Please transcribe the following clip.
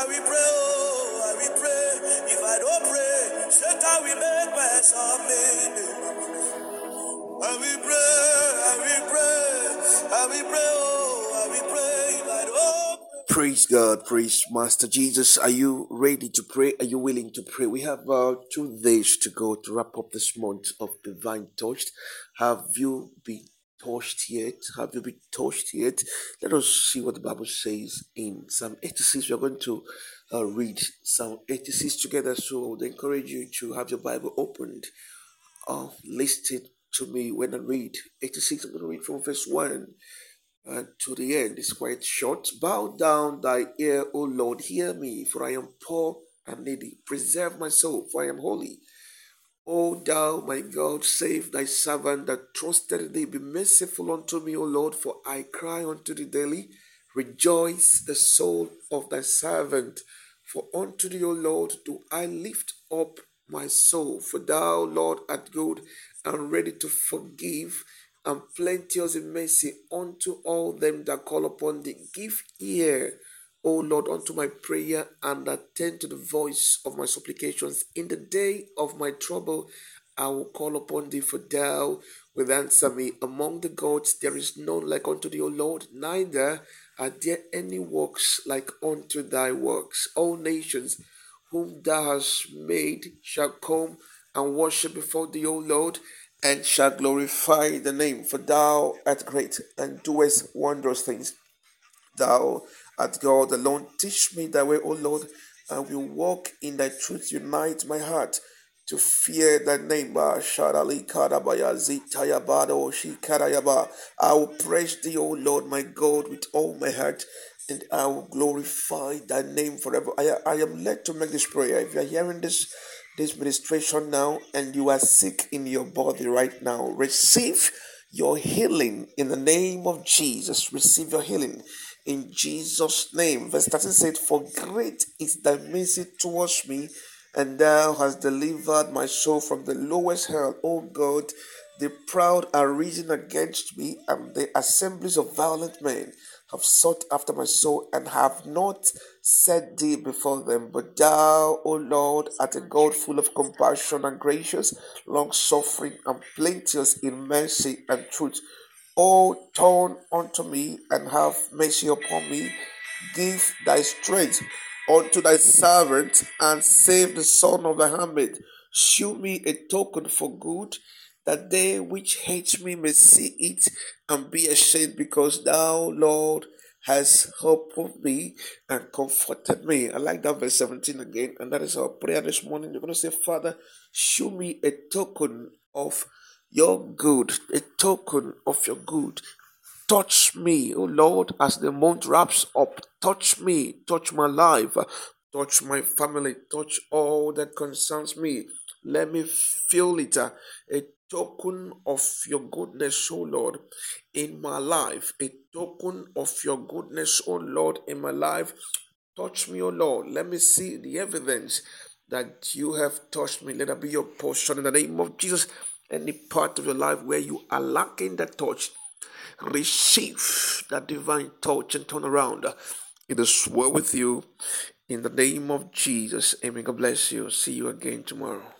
I will pray, oh, I will pray. If I don't pray, Satan will make mess of me. I will pray, I will pray, I will pray, oh, I will pray. If I don't. Praise God, praise Master Jesus. Are you ready to pray? Are you willing to pray? We have uh, two days to go to wrap up this month of Divine Touched. Have you been touched yet? Have you been touched yet? Let us see what the Bible says in Psalm 86. We are going to uh, read Psalm 86 together. So I would encourage you to have your Bible opened. Uh, listen to me when I read 86. I'm going to read from verse 1 uh, to the end. It's quite short. Bow down thy ear, O Lord, hear me, for I am poor and needy. Preserve my soul, for I am holy. O thou, my God, save thy servant that trusted thee. Be merciful unto me, O Lord, for I cry unto thee daily. Rejoice the soul of thy servant, for unto thee, O Lord, do I lift up my soul. For thou, Lord, art good and ready to forgive and plenteous in mercy unto all them that call upon thee. Give ear, O Lord, unto my prayer and attend to the voice of my supplications. In the day of my trouble, I will call upon thee, for thou wilt answer me. Among the gods there is none like unto thee, O Lord, neither are there any works like unto thy works. All nations whom thou hast made shall come and worship before thee, O Lord, and shall glorify the name, for thou art great and doest wondrous things. Thou art God alone. Teach me thy way, O Lord. I will walk in thy truth. Unite my heart to fear thy name. I will praise thee, O Lord, my God, with all my heart, and I will glorify thy name forever. I, I am led to make this prayer. If you are hearing this this ministration now and you are sick in your body right now, receive your healing in the name of Jesus. Receive your healing in Jesus' name. Verse 13 said, For great is thy mercy towards me, and thou hast delivered my soul from the lowest hell. O God, the proud are risen against me, and the assemblies of violent men have sought after my soul and have not set thee before them. But thou, O Lord, art a God full of compassion and gracious, long suffering and plenteous in mercy and truth. O turn unto me and have mercy upon me. Give thy strength unto thy servant and save the son of the handmaid. Shew me a token for good that they which hate me may see it and be ashamed, because thou, Lord, has helped me and comforted me. I like that verse 17 again, and that is our prayer this morning. You're going to say, Father, show me a token of your good, a token of your good. Touch me, oh Lord, as the month wraps up. Touch me, touch my life, touch my family, touch all that concerns me. Let me feel it, a token of your goodness, O Lord, in my life, a token of your goodness, O Lord, in my life. Touch me, O Lord. Let me see the evidence that you have touched me. Let that be your portion in the name of Jesus. Any part of your life where you are lacking that touch, receive that divine touch and turn around. It is well with you in the name of Jesus. Amen. God bless you. See you again tomorrow.